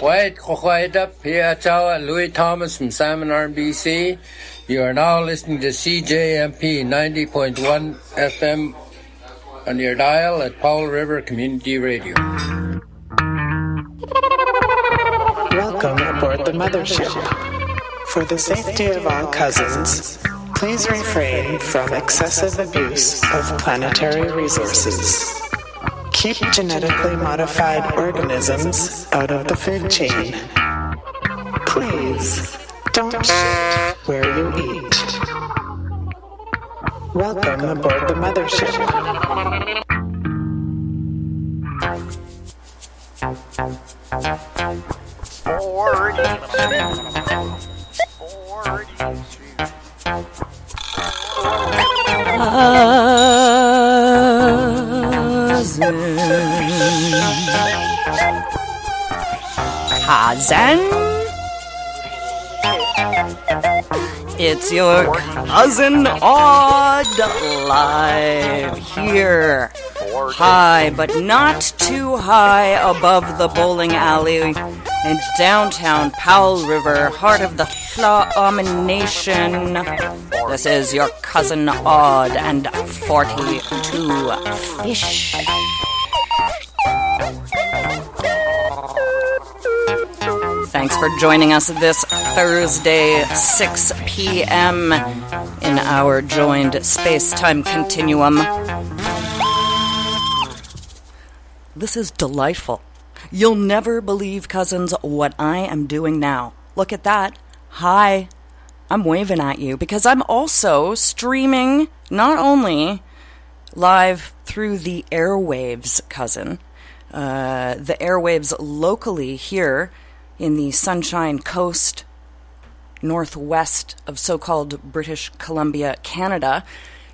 White Chochwaida, Pia Chawa, Louis Thomas from Salmon Arm, BC. You are now listening to CJMP 90.1 FM on your dial at Powell River Community Radio. Welcome aboard the mothership. For the safety of all cousins, please refrain from excessive abuse of planetary resources. Keep genetically modified organisms out of the food chain. Please don't shit where you eat. Welcome aboard the mothership. Cousin? It's your cousin Odd live here. High, but not too high above the bowling alley in downtown Powell River, heart of the Nation. This is your cousin Odd and 42 fish. Thanks for joining us this Thursday, 6 p.m. in our joined space time continuum. This is delightful. You'll never believe, cousins, what I am doing now. Look at that. Hi. I'm waving at you because I'm also streaming not only live through the airwaves, cousin, uh, the airwaves locally here in the Sunshine Coast, northwest of so called British Columbia, Canada,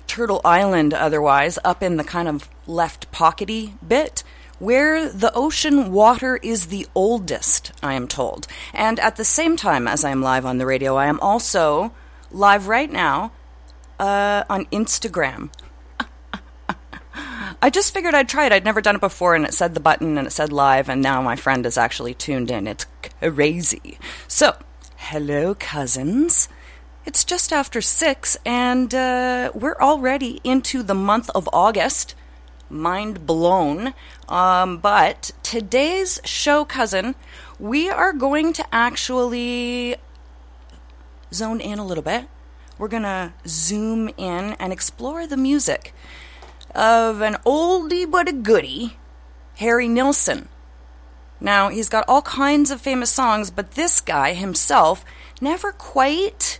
Turtle Island, otherwise, up in the kind of left pockety bit where the ocean water is the oldest, I am told. And at the same time as I am live on the radio, I am also live right now uh, on Instagram. I just figured I'd try it. I'd never done it before, and it said the button and it said live, and now my friend is actually tuned in. It's crazy. So, hello, cousins. It's just after six, and uh, we're already into the month of August. Mind blown. Um, but today's show, cousin, we are going to actually zone in a little bit. We're going to zoom in and explore the music of an oldie but a goodie, Harry Nilsson. Now, he's got all kinds of famous songs, but this guy himself never quite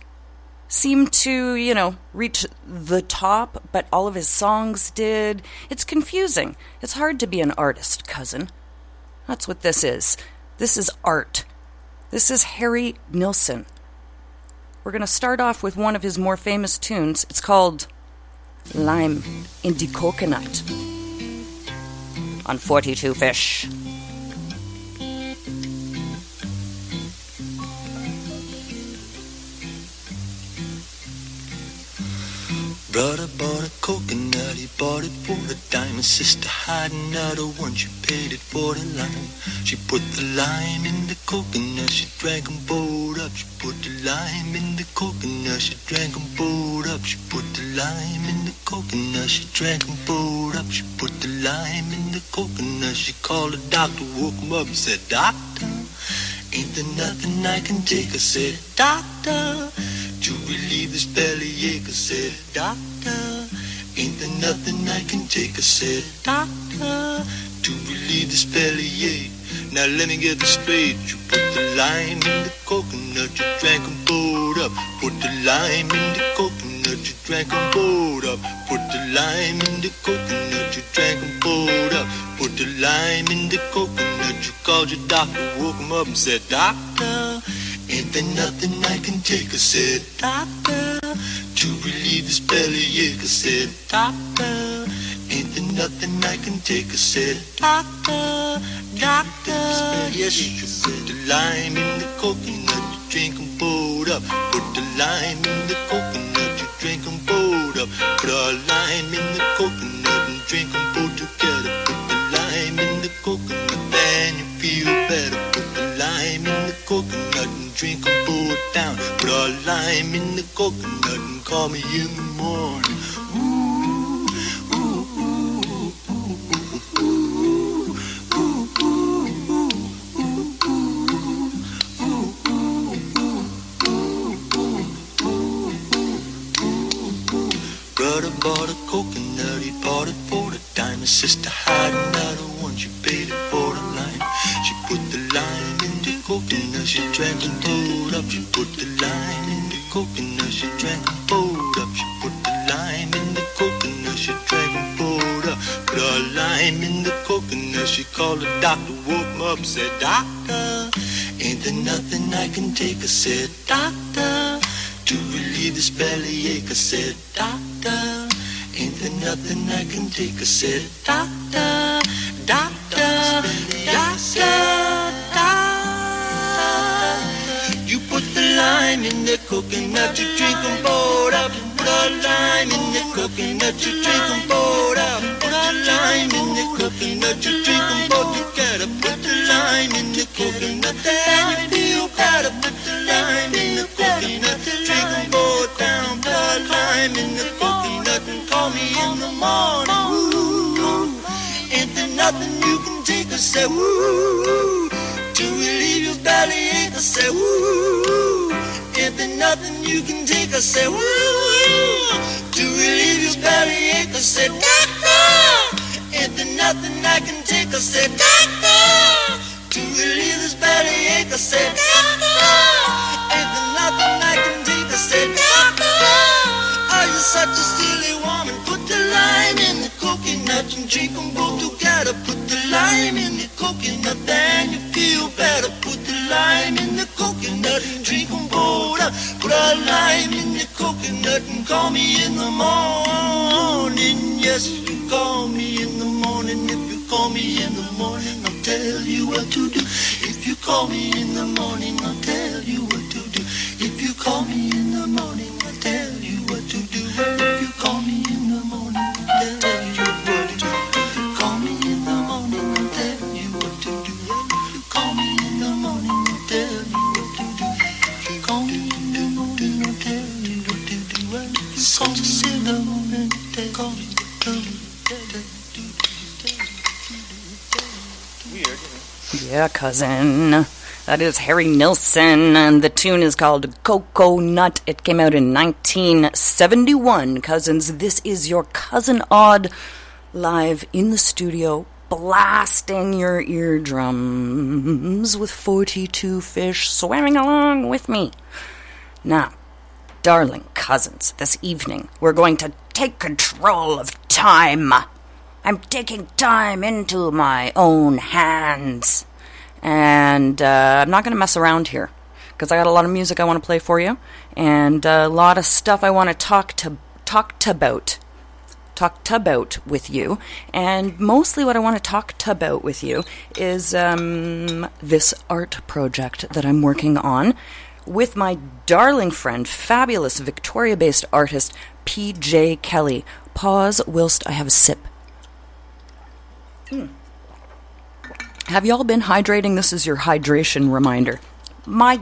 seemed to, you know, reach the top, but all of his songs did. It's confusing. It's hard to be an artist, cousin. That's what this is. This is art. This is Harry Nilsson. We're going to start off with one of his more famous tunes. It's called Lime in the Coconut on 42 Fish. Brother bought a coconut, he bought it for a dime. His sister had another one, she paid it for the lime. She put the lime in the coconut, she drank them both up. She put the lime in the coconut, she drank them both up. She put the lime in the coconut, she drank them both up. She put the lime in the coconut, she called the doctor, woke him up, he said, Doctor, ain't there nothing I can take? I said, Doctor to relieve this bellyache. I said, Doctor, ain't there nothing I can take? I said, Doctor, to relieve this bellyache. Now let me get this straight. You put the lime in the coconut, you drank them both up. Put the lime in the coconut, you drank them both up. Put the lime in the coconut, you drank them both up. Put the lime in the coconut, you called your doctor, woke him up and said, Doctor, Ain't there nothing I can take? I said, Doctor, to relieve this bellyache. I said, Doctor, ain't there nothing I can take? I said, Doctor, Doctor, yes, you put the lime in the coconut, you drink both up. Put the lime in the coconut, you drink them both up. Put a lime in the coconut and drink them both together. Put the lime in the coconut, then you feel better. Coconut and drink 'em both down. Put a lime in the coconut and call me in the morning. Bought a coconut, he bought it for the dime. Sister had another one, she paid it she drank and pulled up. She put the lime in the coconut, she drank and pulled up. She put the lime in the coconut, she drank and pulled up. Put a lime in the coconut, she called the doctor, woke up, said, Doctor, ain't there nothing I can take? I said, Doctor, to relieve this bellyache. I said, Doctor, ain't there nothing I can take? I said, Doctor, in the coconut, you drink 'em both up. Put a lime in the coconut, you drink 'em both up. Put a lime in the coconut, you drink 'em both together. Put the lime in the coconut, then you feel better. Put the lime in the coconut, drink 'em both down. Put a lime in the coconut and call me in the morning. Ooh, ain't there nothing you can take? I said, woo, to relieve your belly ache. I said, woo, ain't there nothing you can take? I said, woo, to relieve your belly ache. I said, doctor, ain't there nothing I can take? I said, doctor, to relieve this belly ache. I said, doctor, ain't there nothing I can take? I said, doctor, are you such a silly woman? Put the lime in the coconut and drink 'em both together. Put the lime in the coconut, then you feel better. Put lime in the coconut and drink 'em both. Put a lime in the coconut and call me in the morning. Yes, you call me in the morning. If you call me in the morning, I'll tell you what to do. If you call me in the morning, I'll tell you what to do. If you call me in the morning, I'll tell you what to do. If you call me Yeah, cousin. That is Harry Nilsson, and the tune is called Coco Nut. It came out in 1971. Cousins, this is your Cousin Odd live in the studio, blasting your eardrums with 42 fish swimming along with me. Now, darling cousins, this evening we're going to take control of time. I'm taking time into my own hands. And uh, I'm not going to mess around here because I got a lot of music I want to play for you and a lot of stuff I want to talk to talk to about talk to about with you. And mostly what I want to talk to about with you is um, this art project that I'm working on with my darling friend, fabulous Victoria based artist PJ Kelly. Pause whilst I have a sip. Mm. Have y'all been hydrating? This is your hydration reminder. My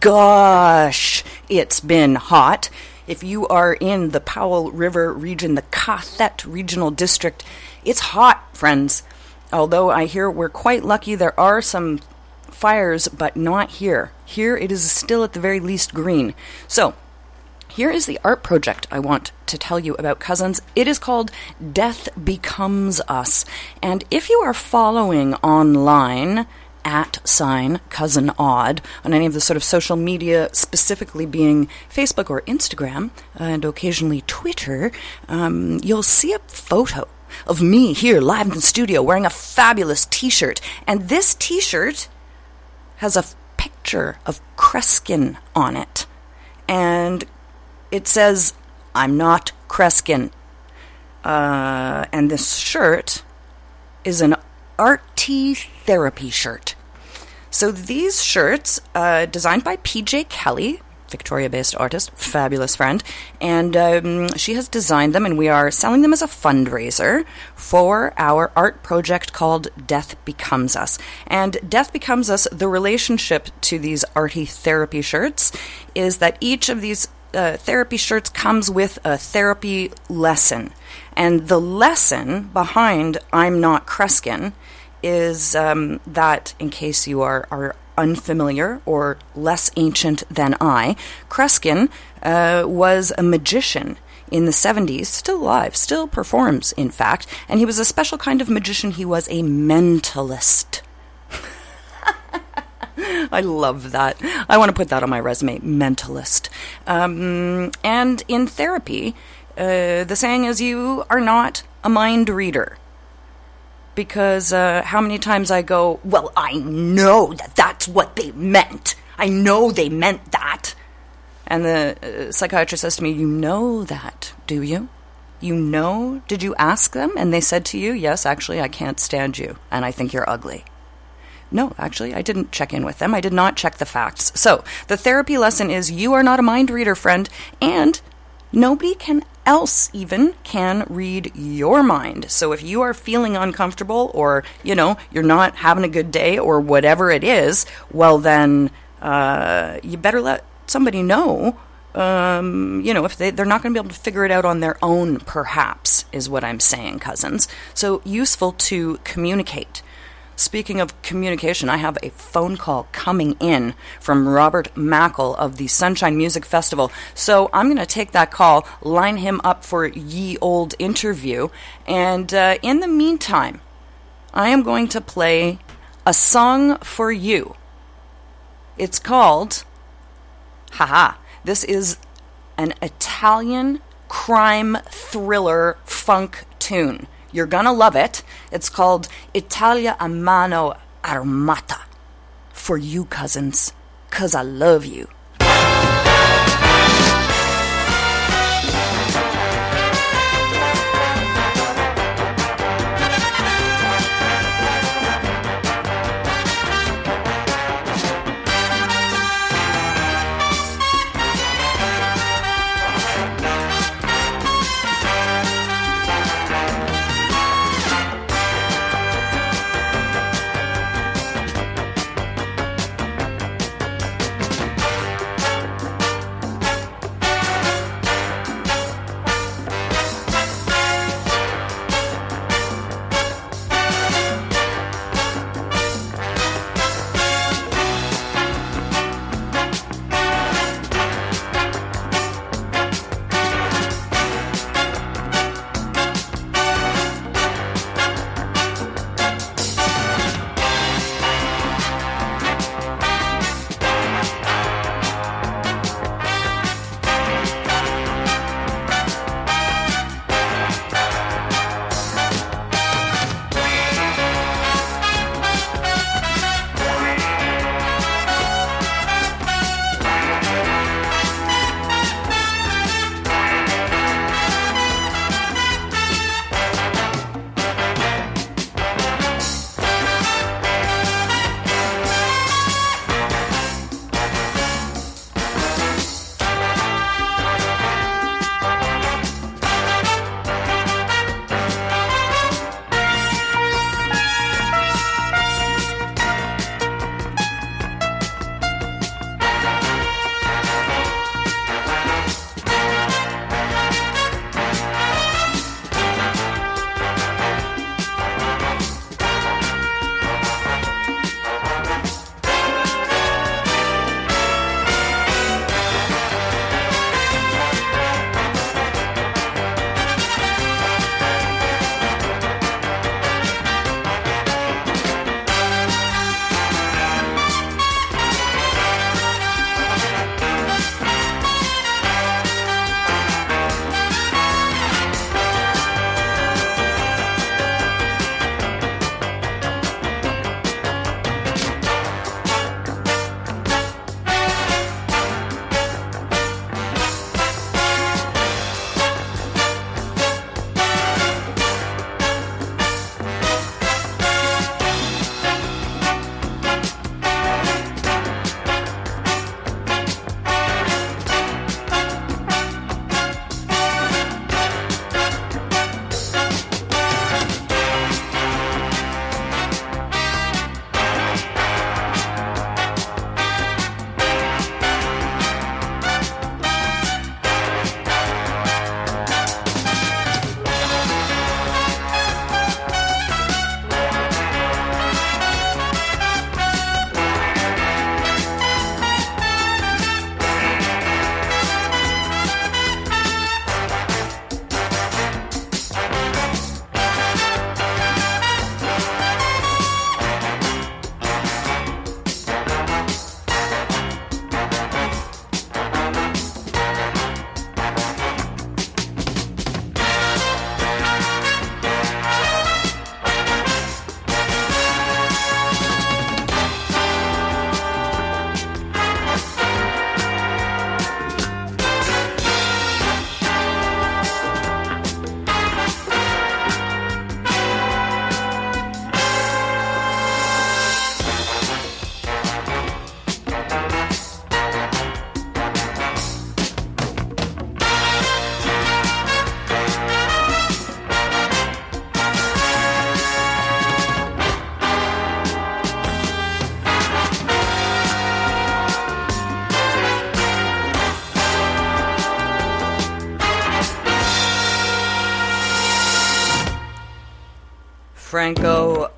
gosh, it's been hot. If you are in the Powell River region, the qathet Regional District, it's hot, friends. Although I hear we're quite lucky, there are some fires, but not here. Here it is still at the very least green. So, here is the art project I want to tell you about, cousins. It is called Death Becomes Us. And if you are following online, at sign cousin odd on any of the sort of social media, specifically being Facebook or Instagram, and occasionally Twitter, um, you'll see a photo of me here live in the studio wearing a fabulous t shirt. And this t shirt has a picture of Kreskin on it. And it says, I'm not Kreskin. Uh, and this shirt is an RT therapy shirt. So these shirts, uh, designed by PJ Kelly, Victoria based artist, fabulous friend. And um, she has designed them, and we are selling them as a fundraiser for our art project called Death Becomes Us. And Death Becomes Us, the relationship to these arty therapy shirts is that each of these uh, therapy shirts comes with a therapy lesson. And the lesson behind I'm Not Kreskin is um, that, in case you are, are unfamiliar or less ancient than I, Kreskin uh, was a magician in the 70s, still alive, still performs, in fact, and he was a special kind of magician. He was a mentalist. I love that. I want to put that on my resume mentalist. Um, and in therapy, uh, the saying is you are not a mind reader because uh, how many times I go, well, I know that that's what they meant. I know they meant that. And the uh, psychiatrist says to me, You know that, do you? You know? Did you ask them? And they said to you, Yes, actually, I can't stand you, and I think you're ugly. No, actually, I didn't check in with them. I did not check the facts. So, the therapy lesson is you are not a mind reader, friend, and nobody can else even can read your mind. So if you are feeling uncomfortable or, you know, you're not having a good day or whatever it is, well, then uh, you better let somebody know. Um, you know, if they, they're not going to be able to figure it out on their own, perhaps, is what I'm saying, cousins. So useful to communicate. Speaking of communication, I have a phone call coming in from Robert Mackle of the Sunshine Music Festival. So I'm going to take that call, line him up for ye old interview, and uh, in the meantime, I am going to play a song for you. It's called, haha, this is an Italian crime thriller funk tune. You're gonna love it. It's called Italia a mano armata. For you, cousins, cause I love you.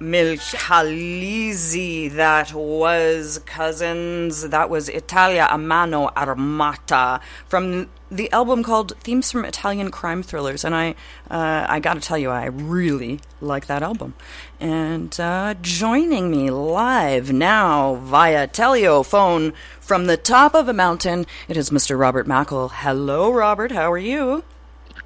Franco Micalizzi. That was Cousins. That was Italia a mano armata from the album called Themes from Italian Crime Thrillers. And I, uh, I got to tell you, I really like that album. And uh, joining me live now via telephone from the top of a mountain, it is Mr. Robert Mackle. Hello, Robert. How are you?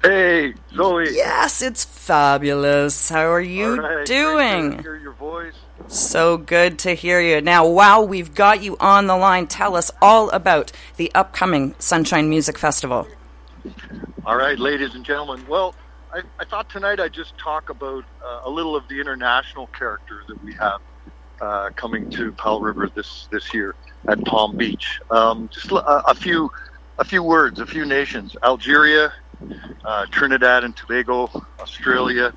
Hey, Zoe. Yes, it's fabulous. How are you right, doing? hear your voice. So good to hear you. Now, while we've got you on the line, tell us all about the upcoming Sunshine Music Festival. All right, ladies and gentlemen. Well, I, I thought tonight I'd just talk about uh, a little of the international character that we have uh, coming to Powell River this this year at Palm Beach. Um, just a, a few a few words, a few nations: Algeria, uh, Trinidad and Tobago, Australia,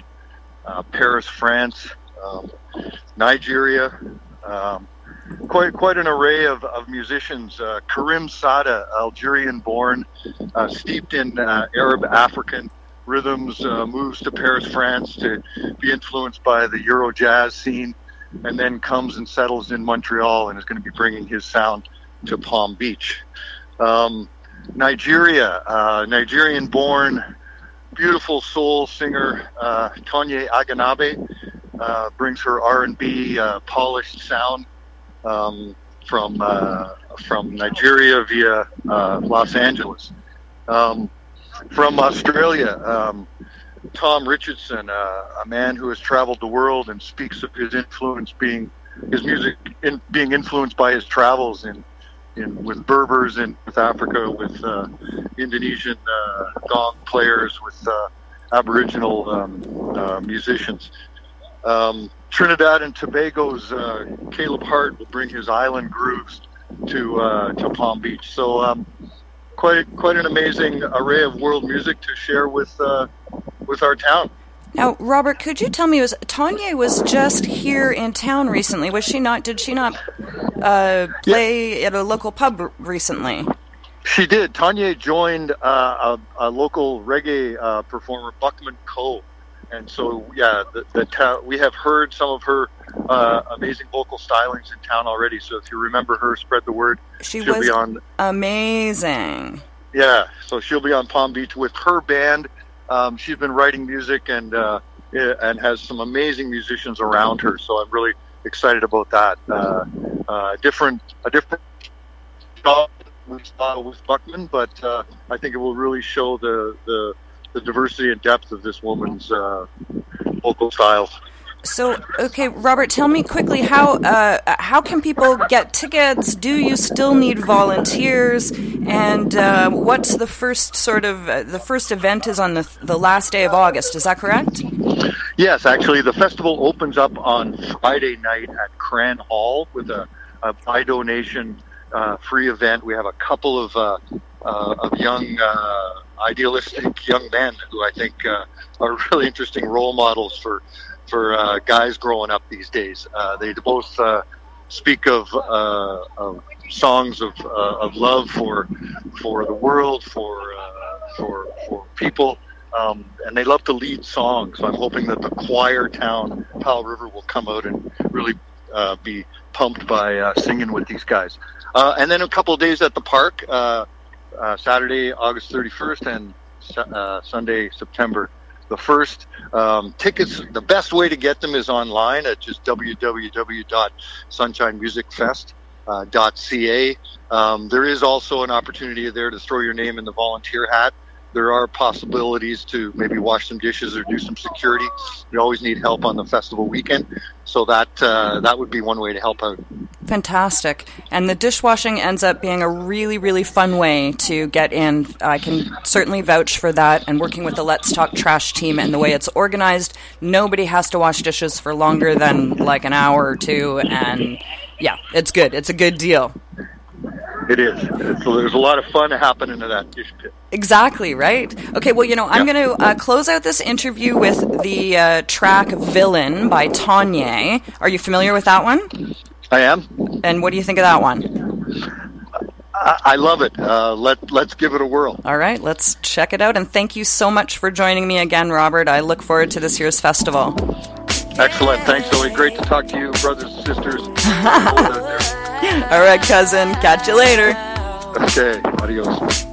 uh, Paris, France, um, Nigeria. Um, quite quite an array of, of musicians. Uh, Karim Sada, Algerian-born, uh, steeped in uh, Arab African rhythms, uh, moves to Paris, France to be influenced by the Euro jazz scene, and then comes and settles in Montreal and is going to be bringing his sound to Palm Beach. Um, Nigeria, uh, Nigerian-born, beautiful soul singer uh, Tonye Aganaba uh, brings her R&B uh, polished sound um, from uh, from Nigeria via uh, Los Angeles. Um, from Australia, um, Tom Richardson, a man who has traveled the world and speaks of his influence being his music in, being influenced by his travels in in, with Berbers in with Africa, with uh, Indonesian uh, gong players, with uh, Aboriginal um, uh, musicians. Um, Trinidad and Tobago's uh, Caleb Hart will bring his island grooves to uh, to Palm Beach. So um, quite quite an amazing array of world music to share with with our town. Now, Robert, could you tell me? Was Tanya was just here in town recently? Was she not? Did she not uh, play yeah. at a local pub recently? She did. Tanya joined uh, a, a, local reggae uh, performer, Buckman Co. And so, yeah, the, the ta- we have heard some of her uh, amazing vocal stylings in town already. So if you remember her, spread the word. She will be on. Amazing. Yeah, so she'll be on Palm Beach with her band um, she's been writing music and uh, and has some amazing musicians around her. So I'm really excited about that. Uh, uh, different a different style with Buckman, but uh, I think it will really show the, the the diversity and depth of this woman's uh, vocal styles. So, okay, Robert, tell me quickly how uh, how can people get tickets? Do you still need volunteers? And uh, what's the first sort of uh, the first event is on the the last day of August? Is that correct? Yes, actually, the festival opens up on Friday night at Cran Hall with a, a by donation uh, free event. We have a couple of uh, uh, of young idealistic young men who I think are really interesting role models for for uh, guys growing up these days. Uh, they both uh, speak of, uh, of songs of, uh, of love for for the world, for uh, for for people, um, and they love to lead songs. So I'm hoping that the choir town Powell River will come out and really be pumped by singing with these guys. and then a couple of days at the park, Saturday, August 31st, and Sunday, September the first. Um, tickets, the best way to get them is online at just www.sunshinemusicfest.ca. Um, there is also an opportunity there to throw your name in the volunteer hat. There are possibilities to maybe wash some dishes or do some security. You always need help on the festival weekend, so that uh, that would be one way to help out. Fantastic. And the dishwashing ends up being a really, really fun way to get in. I can certainly vouch for that. And working with the Let's Talk Trash team and the way it's organized, nobody has to wash dishes for longer than like an hour or two. And yeah, it's good. It's a good deal. It is. It's, there's a lot of fun happening in that dish pit. Exactly, right? Okay, well, you know, I'm going to uh, close out this interview with the uh, track Villain by Tanya. Are you familiar with that one? I am. And what do you think of that one? I, I love it. Uh, let let's give it a whirl. All right, let's check it out. And thank you so much for joining me again, Robert. I look forward to this year's festival. Excellent. Thanks, Zoe. Great to talk to you, brothers and sisters. All right, cousin. Catch you later. Okay. Adios.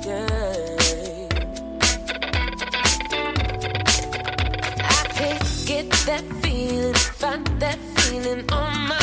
that feeling, find that feeling on my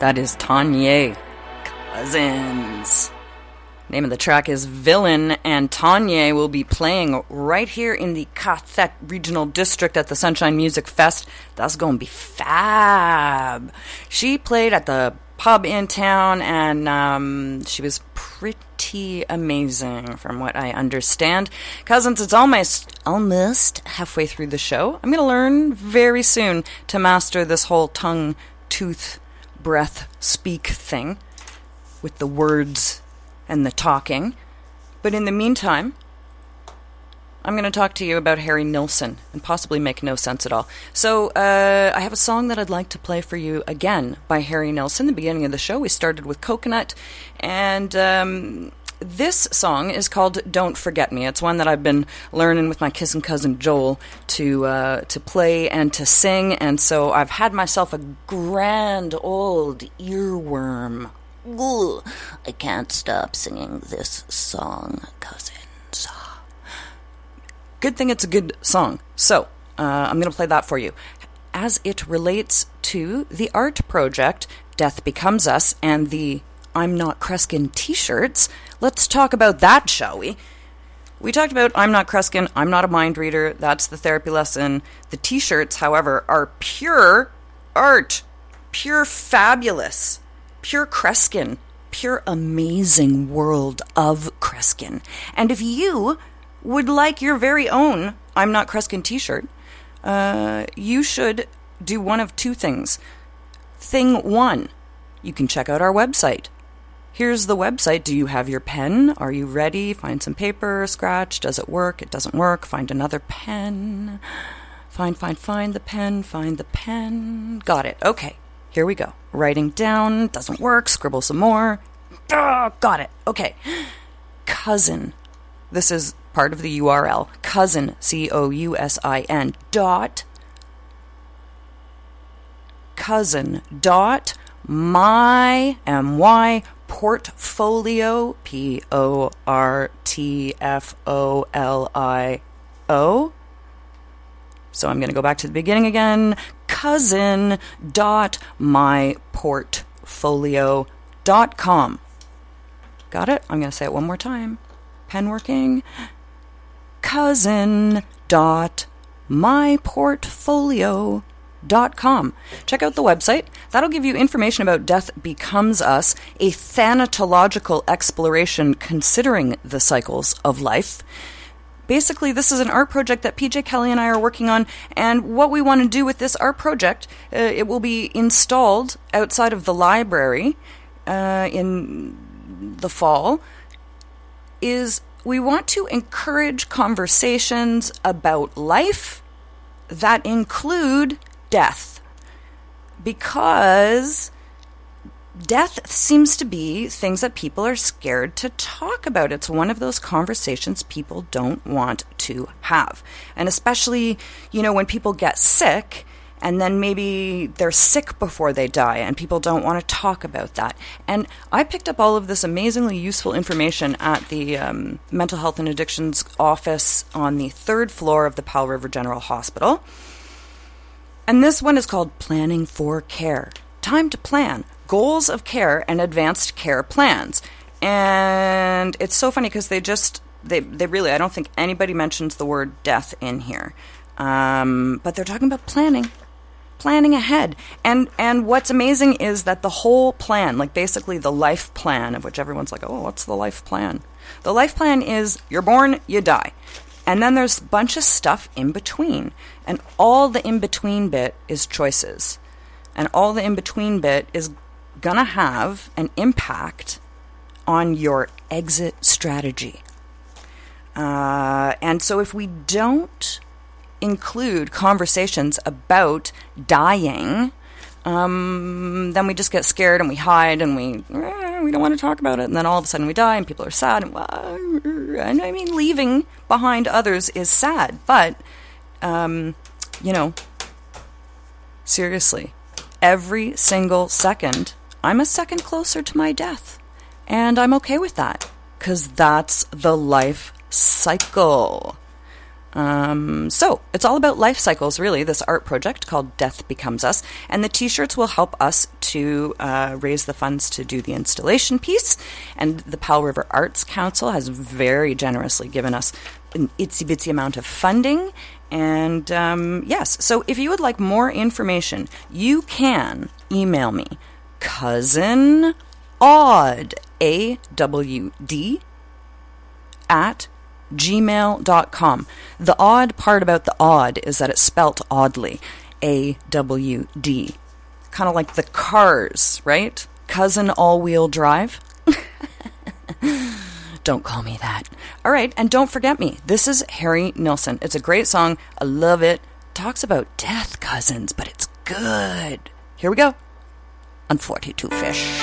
That is Tanya Cousins. Name of the track is Villain, and Tanya will be playing right here in the qathet Regional District at the Sunshine Music Fest. That's going to be fab. She played at the pub in town, and um, she was pretty amazing, from what I understand. Cousins, it's almost almost halfway through the show. I'm going to learn very soon to master this whole tongue, tooth, breath, speak thing with the words and the talking. But in the meantime, I'm going to talk to you about Harry Nilsson and possibly make no sense at all. So, uh, I have a song that I'd like to play for you again by Harry Nilsson. The beginning of the show, we started with Coconut, and um, this song is called "Don't Forget Me." It's one that I've been learning with my kissing cousin Joel to uh, to play and to sing, and so I've had myself a grand old earworm. Ugh. I can't stop singing this song, cousins. Good thing it's a good song. So, uh, I'm going to play that for you. As it relates to the art project, Death Becomes Us, and the I'm Not Kreskin t shirts, let's talk about that, shall we? we talked about I'm not Kreskin, I'm not a mind reader. That's the therapy lesson. The t shirts, however, are pure art, pure fabulous, pure Kreskin, pure amazing world of Kreskin. And if you would like your very own I'm not Kreskin t shirt, uh, you should do one of two things. Thing one, you can check out our website. Here's the website. Do you have your pen? Are you ready? Find some paper, scratch. Does it work? It doesn't work. Find another pen. Find, find, find the pen. Find the pen. Got it. Okay, here we go. Writing down. Doesn't work. Scribble some more. Ah, got it. Okay. Cousin. This is part of the URL. Cousin, C O U S I N, dot cousin dot my my portfolio p o r t f o l i o. So i'm going to go back to the beginning again. Cousin dot my portfolio dot com. Got it? I'm going to say it one more time. Pen working. Cousin dot my portfolio dot com. Check out the website. That'll give you information about Death Becomes Us, a thanatological exploration considering the cycles of life. Basically, this is an art project that PJ Kelly and I are working on, and what we want to do with this art project, uh, it will be installed outside of the library uh, in the fall, is we want to encourage conversations about life that include death because death seems to be things that people are scared to talk about. It's one of those conversations people don't want to have. And especially, you know, when people get sick and then maybe they're sick before they die and people don't want to talk about that. And I picked up all of this amazingly useful information at the um, Mental Health and Addictions office on the third floor of the Powell River General Hospital. And this one is called Planning for Care. Time to plan goals of care and advanced care plans. And it's so funny because they just, they, they really, I don't think anybody mentions the word death in here. Um, but they're talking about planning planning ahead. And and what's amazing is that the whole plan, like basically the life plan of which everyone's like, "Oh, what's the life plan?" The life plan is you're born, you die. And then there's a bunch of stuff in between. And all the in between bit is choices. And all the in between bit is going to have an impact on your exit strategy. Uh, and so if we don't include conversations about dying, um, then we just get scared and we hide and we eh, we don't want to talk about it. And then all of a sudden we die and people are sad. And, and I mean, leaving behind others is sad, but um, you know, seriously, every single second, I'm a second closer to my death, and I'm okay with that because that's the life cycle. Um, so it's all about life cycles, really. This art project called Death Becomes Us, and the T-shirts will help us to uh, raise the funds to do the installation piece. And the Powell River Arts Council has very generously given us an itsy bitsy amount of funding. And um, yes, so if you would like more information, you can email me cousin odd a w d at gmail.com. The odd part about the odd is that it's spelt oddly. A W D. Kind of like the cars, right? Cousin all wheel drive. don't call me that. All right, and don't forget me. This is Harry Nilsson. It's a great song. I love it. Talks about death cousins, but it's good. Here we go. On 42 Fish.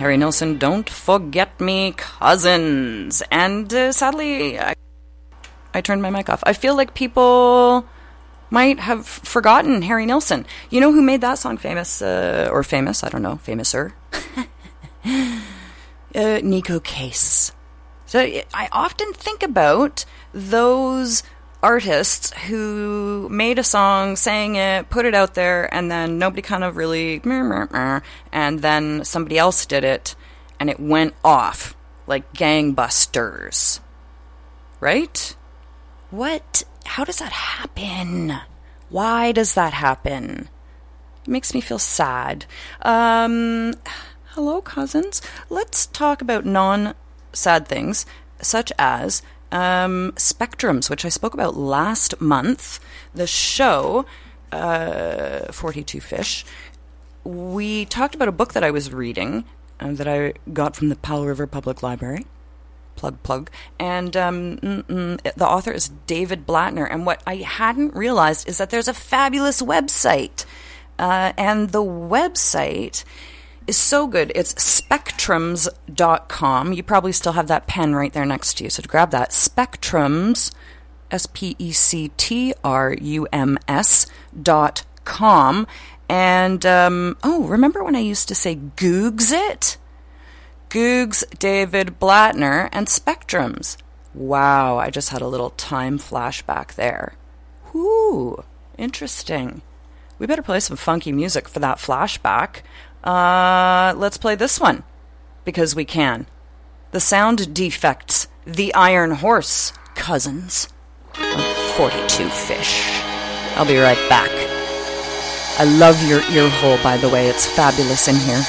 Harry Nilsson, Don't Forget Me Cousins. And uh, sadly, I, I turned my mic off. I feel like people might have forgotten Harry Nilsson. You know who made that song famous? Uh, or famous? I don't know. Famouser? uh, Neko Case. So I often think about those artists who made a song, sang it, put it out there, and then nobody kind of really, and then somebody else did it, and it went off like gangbusters. Right? What? How does that happen? Why does that happen? It makes me feel sad. Um, hello, cousins. Let's talk about non sad things, such as um, spectrums, which I spoke about last month. The show, uh, 42 Fish, we talked about a book that I was reading uh, that I got from the Powell River Public Library. Plug, plug. And um, the author is David Blatner. And what I hadn't realized is that there's a fabulous website. Uh, and the website is so good. It's spectrums.com. You probably still have that pen right there next to you. So to grab that, spectrums, S P E C T R U M S dot com. And, um, oh, remember when I used to say Googs it? Googs David Blatner and Spectrums. Wow, I just had a little time flashback there. Whoo, interesting. We better play some funky music for that flashback. Uh, let's play this one because we can. The Sound Defects, The Iron Horse, Cousins. 42 Fish. I'll be right back. I love your ear hole, by the way. It's fabulous in here.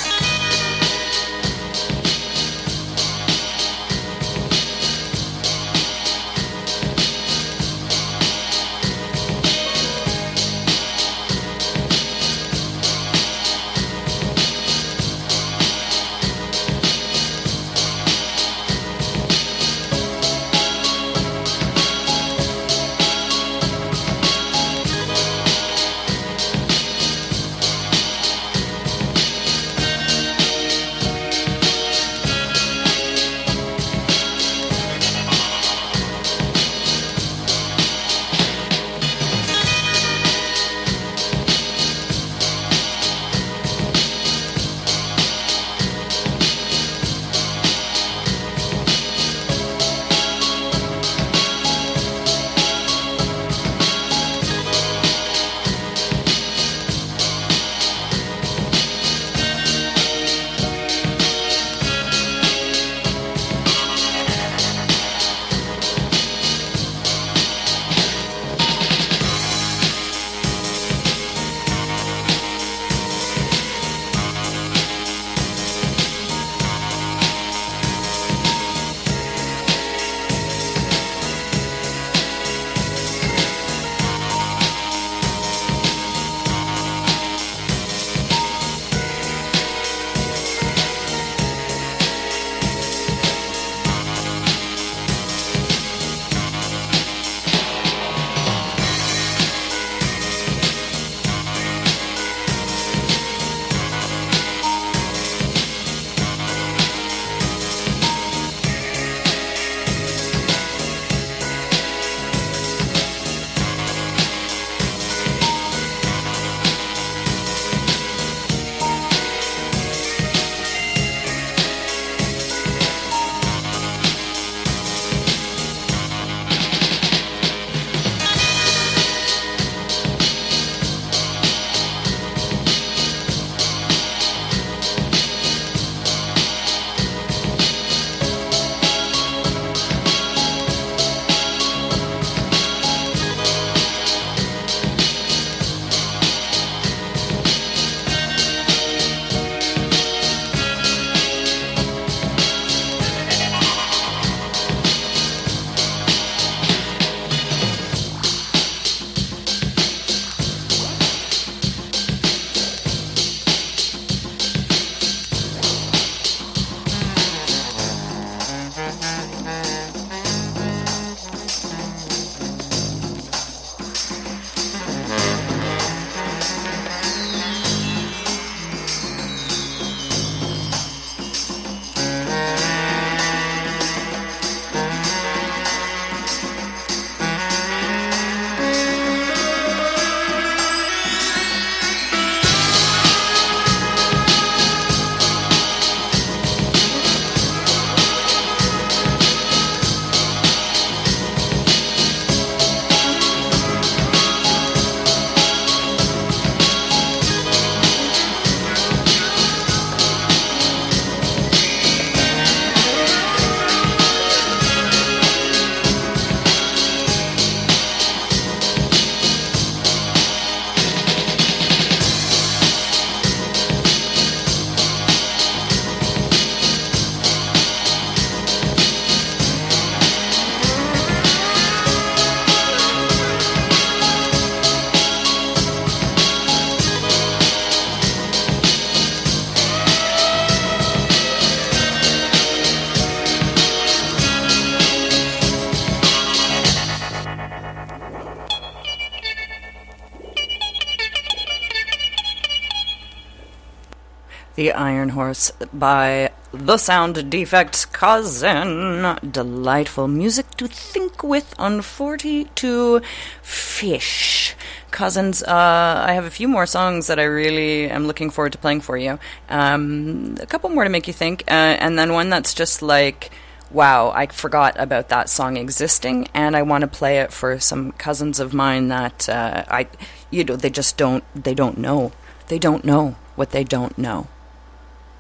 The Iron Horse by The Sound Defects Cousin. Delightful music to think with on 42 Fish. Cousins, uh, I have a few more songs that I really am looking forward to playing for you. Um, a couple more to make you think, uh, and then one that's just like, wow, I forgot about that song existing, and I want to play it for some cousins of mine that uh, I, you know, they just don't, they don't know, they don't know what they don't know,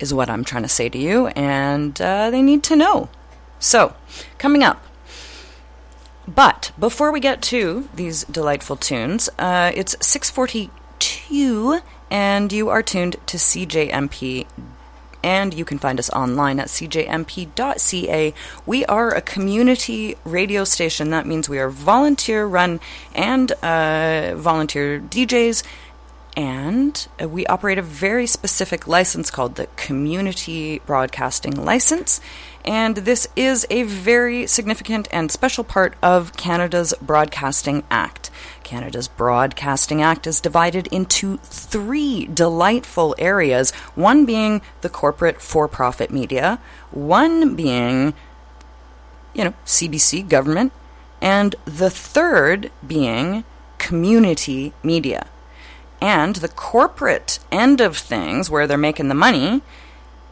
is what I'm trying to say to you, and uh, they need to know. So, coming up. But before we get to these delightful tunes, uh, it's 6:42, and you are tuned to CJMP and you can find us online at cjmp.ca. We are a community radio station. That means we are volunteer run and uh, volunteer DJs. And uh, we operate a very specific license called the Community Broadcasting License. And this is a very significant and special part of Canada's Broadcasting Act. Canada's Broadcasting Act is divided into three delightful areas one being the corporate for profit media, one being, you know, CBC government, and the third being community media. And the corporate end of things, where they're making the money,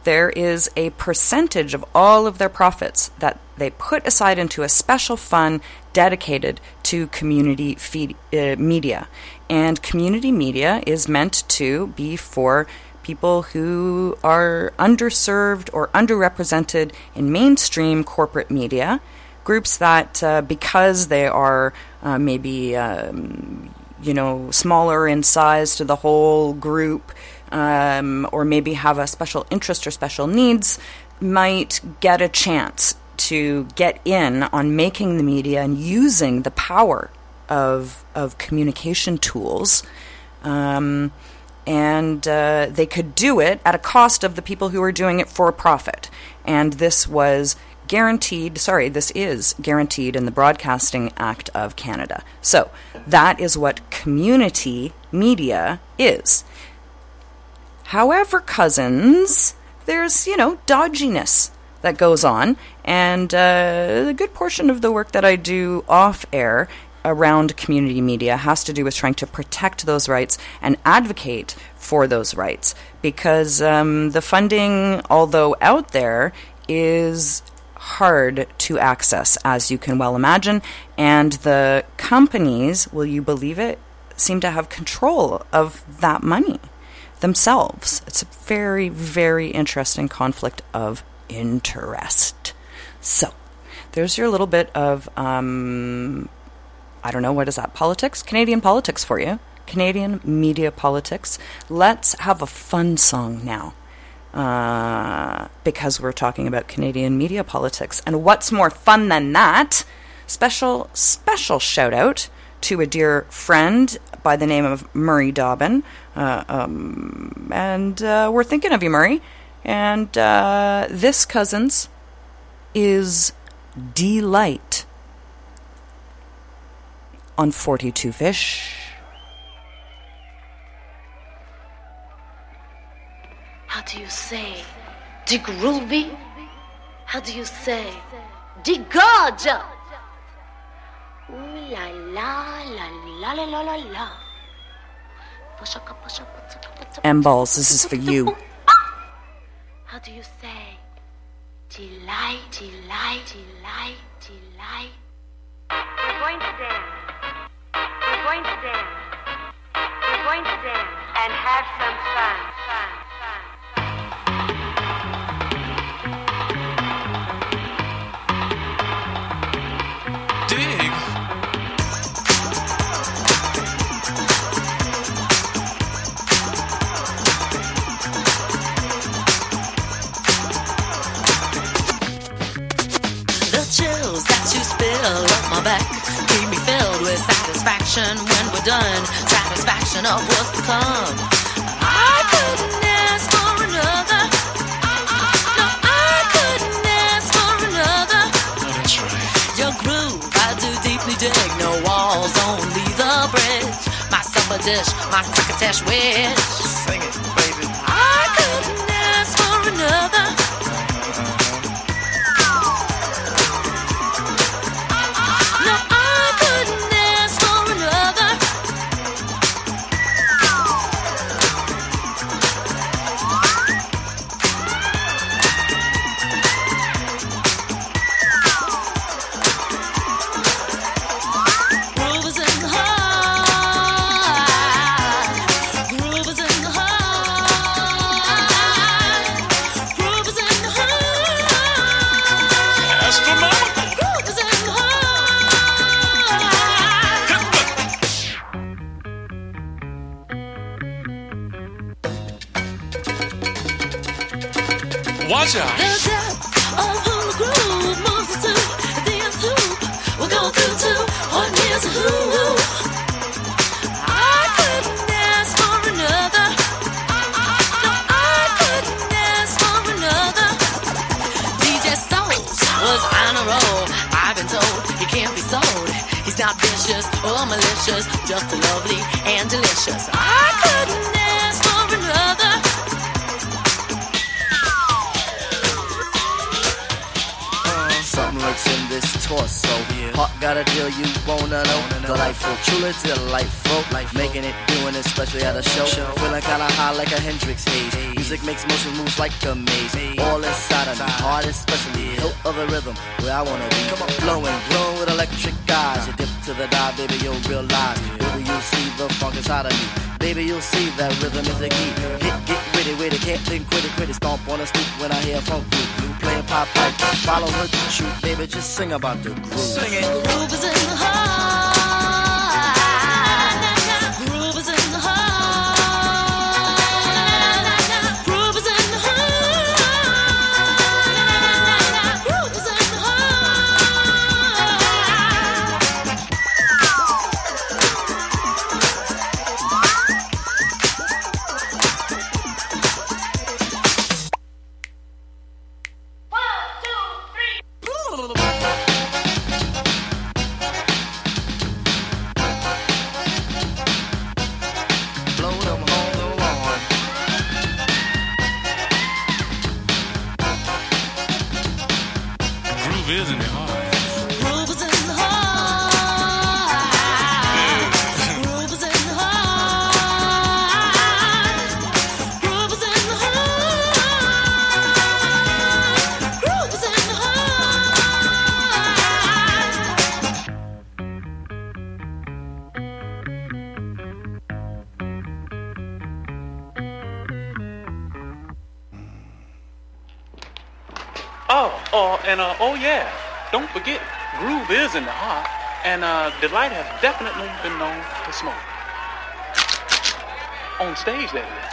there is a percentage of all of their profits that they put aside into a special fund dedicated to community feed, uh, media. And community media is meant to be for people who are underserved or underrepresented in mainstream corporate media, groups that, uh, because they are uh, maybe um, you know, smaller in size to the whole group, um, or maybe have a special interest or special needs, might get a chance to get in on making the media and using the power of of communication tools. Um, and uh, they could do it at a cost of the people who are doing it for profit. And this was guaranteed, sorry, this is guaranteed in the Broadcasting Act of Canada. So that is what community media is. However, cousins, there's, you know, dodginess that goes on. And uh, a good portion of the work that I do off air around community media has to do with trying to protect those rights and advocate for those rights because um, the funding, although out there, is hard to access, as you can well imagine. And the companies, will you believe it, seem to have control of that money themselves. It's a very, very interesting conflict of interest. So, there's your little bit of, um, I don't know, what is that? Politics? Canadian politics for you. Canadian media politics. Let's have a fun song now. Uh, because we're talking about Canadian media politics. And what's more fun than that? Special, special shout out to a dear friend by the name of Murray Dobbin. Uh, um, and uh, we're thinking of you, Murray. And uh, this, cousins, is Deee-Lite on 42 Fish. How do you say? De groovy? How do you say? De gorgeous? Ooh la la la la la la la la. M Balls, this is for you. How do you say? Delight, delight, delight, delight. We're going to dance. We're going to dance. We're going to dance and have some fun. Fun. Fun. Spill up my back keep me filled with satisfaction when we're done. Satisfaction of what's to come. I couldn't ask for another. No, I couldn't ask for another. That's right. Your groove, I do deeply dig. No walls, only the bridge. My supper dish, my crocketesh wish. Sing it, baby. I couldn't Watch Rhythm, where I wanna be. Come on, flowing, glowing with electric eyes. You dip to the dive, baby, you'll realize. Baby, you'll see the funk inside of me. Baby, you'll see that rhythm is the key. Get, get witty, witty, can't think, quit it, quit it. Stomp on a stoop when I hear a funk group. Playing pop pipe, follow her to shoot. Baby, just sing about the groove. Sing it. The groove is in the is in the heart, and uh, Deee-Lite has definitely been known to smoke. On stage, that is.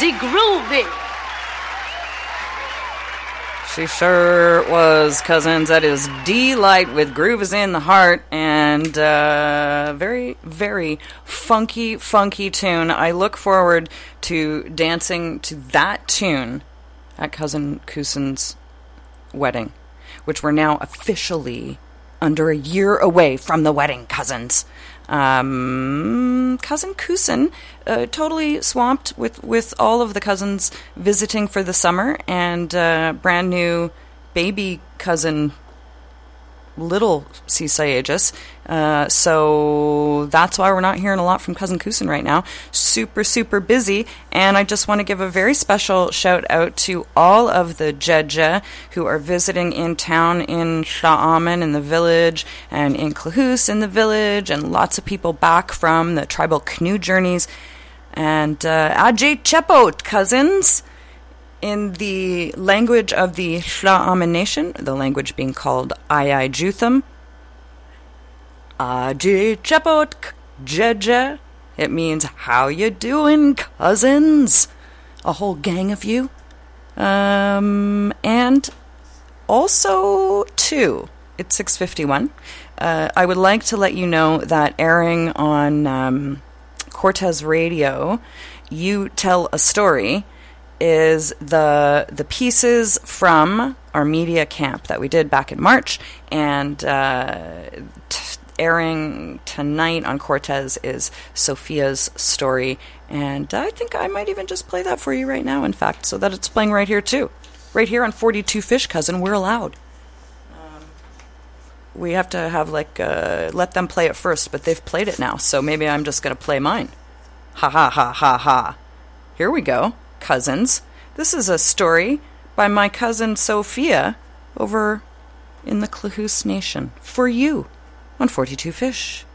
The groovy. She sure was, cousins. That is Deee-Lite with Groove is in the Heart and uh, very, very funky, funky tune. I look forward to dancing to that tune at Cousin Kusin's wedding, which we're now officially under a year away from the wedding, cousins. Um, cousin Kusin, uh, totally swamped with, with all of the cousins visiting for the summer, and uh, brand new baby cousin little Cisayagus. Uh, so that's why we're not hearing a lot from Cousin Kusin right now. Super, super busy. And I just want to give a very special shout out to all of the Jeja who are visiting in town in Tla'amin in the village and in Klahoose in the village and lots of people back from the tribal canoe journeys. And uh, Ajay Chepot, cousins in the language of the Tla'amin nation, the language being called Ayajutham, Aji Jeje. It means how you doing, cousins? A whole gang of you. Um, and also too, it's six fifty one. Uh, I would like to let you know that airing on um, Cortes Radio, you tell a story is the the pieces from our media camp that we did back in March, and uh, t- airing tonight on Cortes is Sophia's story, and I think I might even just play that for you right now. In fact, so that it's playing right here too, right here on Forty Two Fish Cousin. We're allowed. Um, We have to have like uh, let them play it first, but they've played it now, so maybe I'm just gonna play mine. Ha ha ha ha ha. Here we go, cousins. This is a story by my cousin Sophia over in the Klahoose Nation for you on 42 Fish.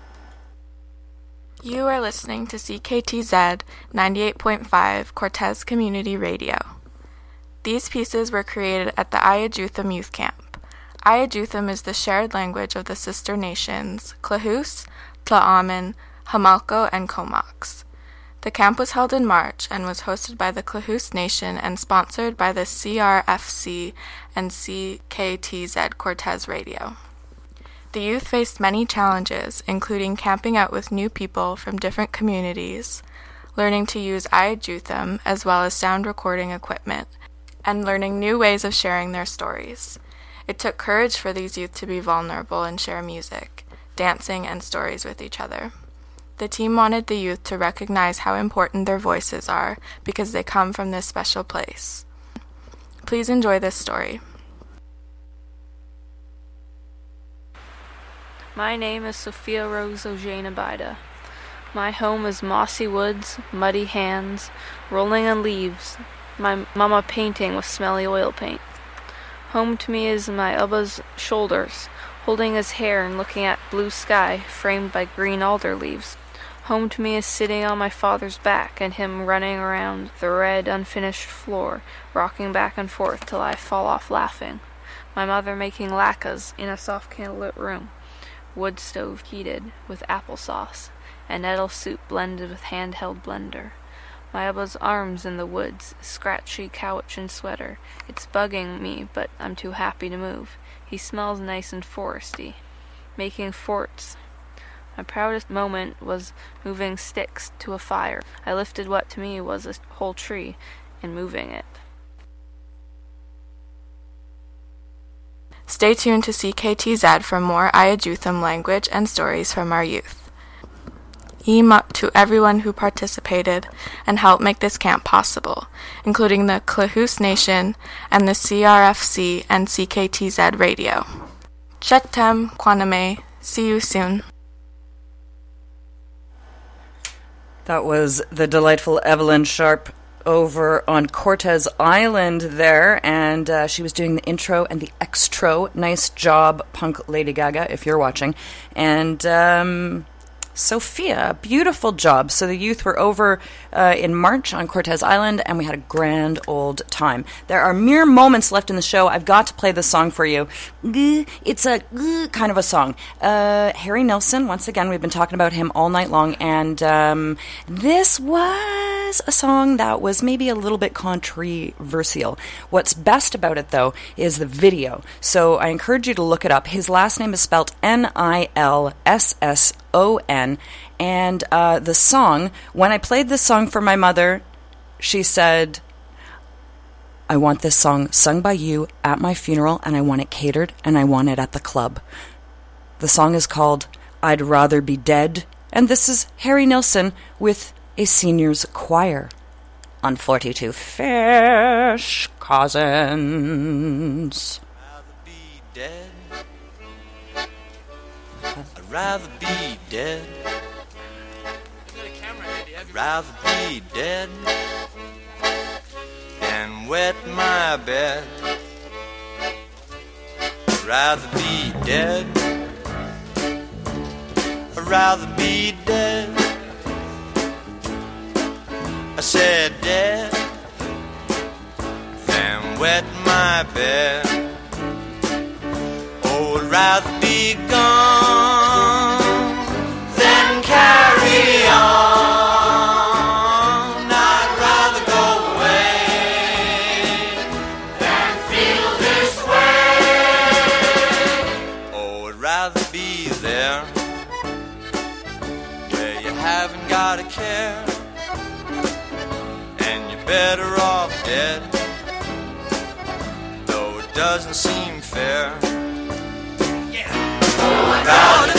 You are listening to CKTZ 98.5 Cortes Community Radio. These pieces were created at the Ayajutham Youth Camp. Ayajutham is the shared language of the sister nations Klahoose, Tla'amin, Homalco, and Comox. The camp was held in March and was hosted by the Klahoose Nation and sponsored by the CRFC and CKTZ Cortes Radio. The youth faced many challenges, including camping out with new people from different communities, learning to use iJutham as well as sound recording equipment, and learning new ways of sharing their stories. It took courage for these youth to be vulnerable and share music, dancing, and stories with each other. The team wanted the youth to recognize how important their voices are because they come from this special place. Please enjoy this story. My name is Sophia Rose Ojana. My home is mossy woods, muddy hands, rolling on leaves, my mama painting with smelly oil paint. Home to me is my Ubba's shoulders, holding his hair and looking at blue sky framed by green alder leaves. Home to me is sitting on my father's back and him running around the red, unfinished floor, rocking back and forth till I fall off laughing. My mother making latkes in a soft candlelit room, wood stove heated with applesauce, and nettle soup blended with hand-held blender. My Abba's arms in the woods, scratchy couch and sweater. It's bugging me, but I'm too happy to move. He smells nice and foresty. Making forts. My proudest moment was moving sticks to a fire. I lifted what to me was a whole tree and moving it. Stay tuned to CKTZ for more Ayajutham language and stories from our youth. Eam to everyone who participated and helped make this camp possible, including the Klahoose Nation and the CRFC and CKTZ Radio. Chetem Kwaname. See you soon. That was the delightful Evelyn Sharp over on Cortes Island there, and uh, she was doing the intro and the extro. Nice job, Punk Lady Gaga, if you're watching. And um, Sophia, beautiful job. So the youth were over uh, in March on Cortes Island, and we had a grand old time. There are mere moments left in the show. I've got to play this song for you. It's a kind of a song. Uh, Harry Nilsson, once again, we've been talking about him all night long, and um, this was a song that was maybe a little bit controversial. What's best about it, though, is the video. So I encourage you to look it up. His last name is spelled N I L S S O N. And uh, the song, when I played this song for my mother, she said, I want this song sung by you at my funeral, and I want it catered, and I want it at the club. The song is called I'd Rather Be Dead, and this is Harry Nilsson with a seniors choir on 42 Fish Cousins. Rather be dead. I'd rather be dead and wet my bed. I'd rather be dead. I'd rather be dead. I said dead than wet my bed. Oh, I'd rather be gone haven't got a care and you're better off dead. Though it doesn't seem fair. I'd rather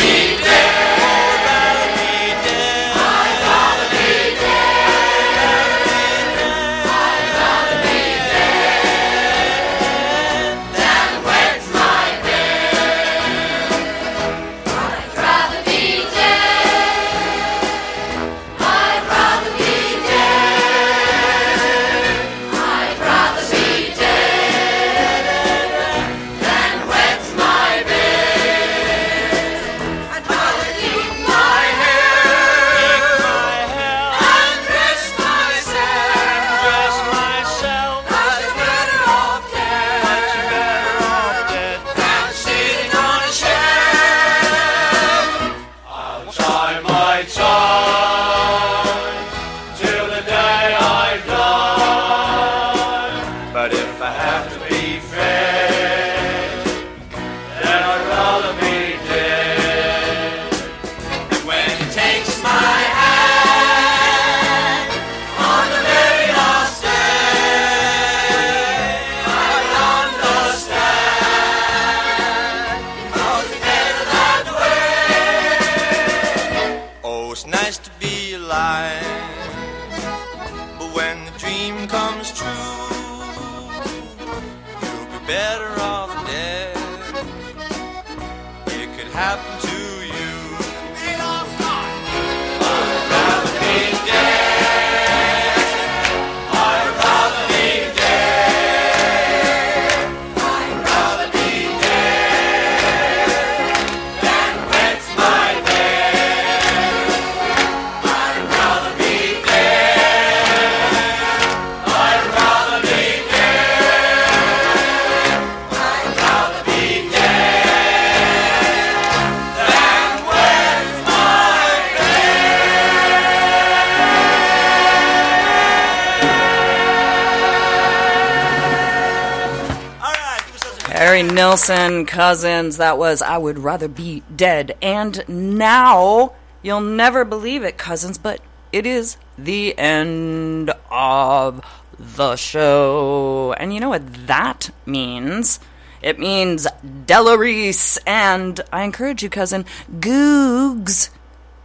Nilsson, Cousins, that was I Would Rather Be Dead. And now, you'll never believe it, Cousins, but it is the end of the show. And you know what that means? It means Delarise, and I encourage you, cousin, Googs,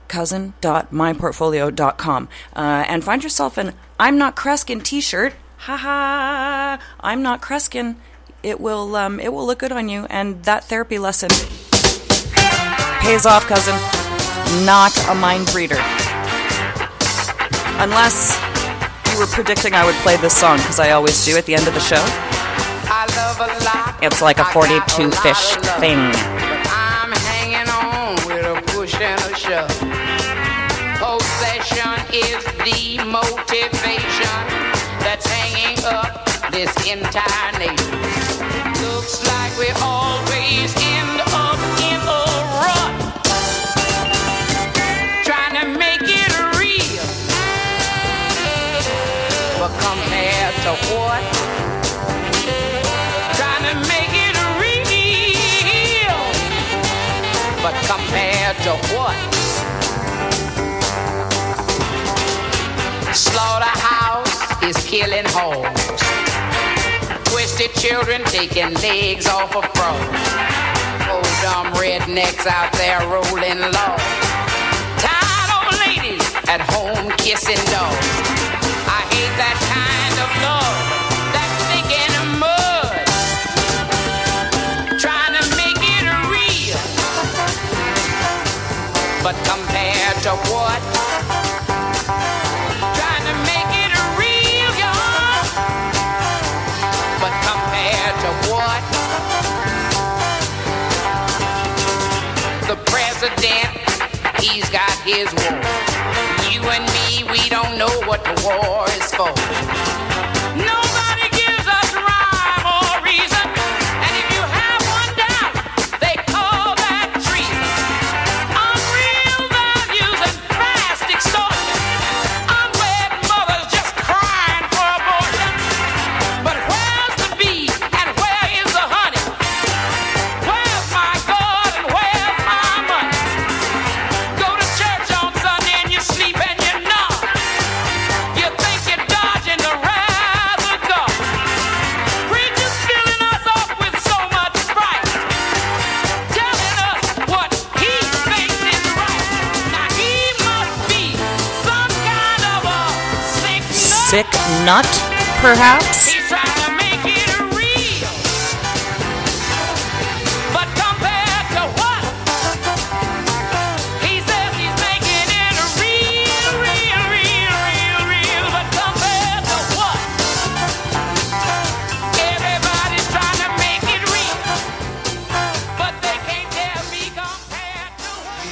cousin.myportfolio.com, uh, and find yourself an I'm Not Kreskin t shirt. Ha ha! I'm not Kreskin. It will um, it will look good on you, and that therapy lesson pays off, cousin. Not a mind reader. Unless you were predicting I would play this song, because I always do at the end of the show. It's like a 42 fish thing. I'm hanging on with a push and a shove. Possession is the motivation that's hanging up this entire nation. Compared what? Slaughterhouse is killing hoes. Twisted children taking legs off of frogs. Old dumb rednecks out there rolling low. Tired old ladies at home kissing dogs. I hate that kind of love. But compared to what? Trying to make it real, y'all. But compared to what? The president, he's got his war. You and me, we don't know what the war is for. Nut, perhaps?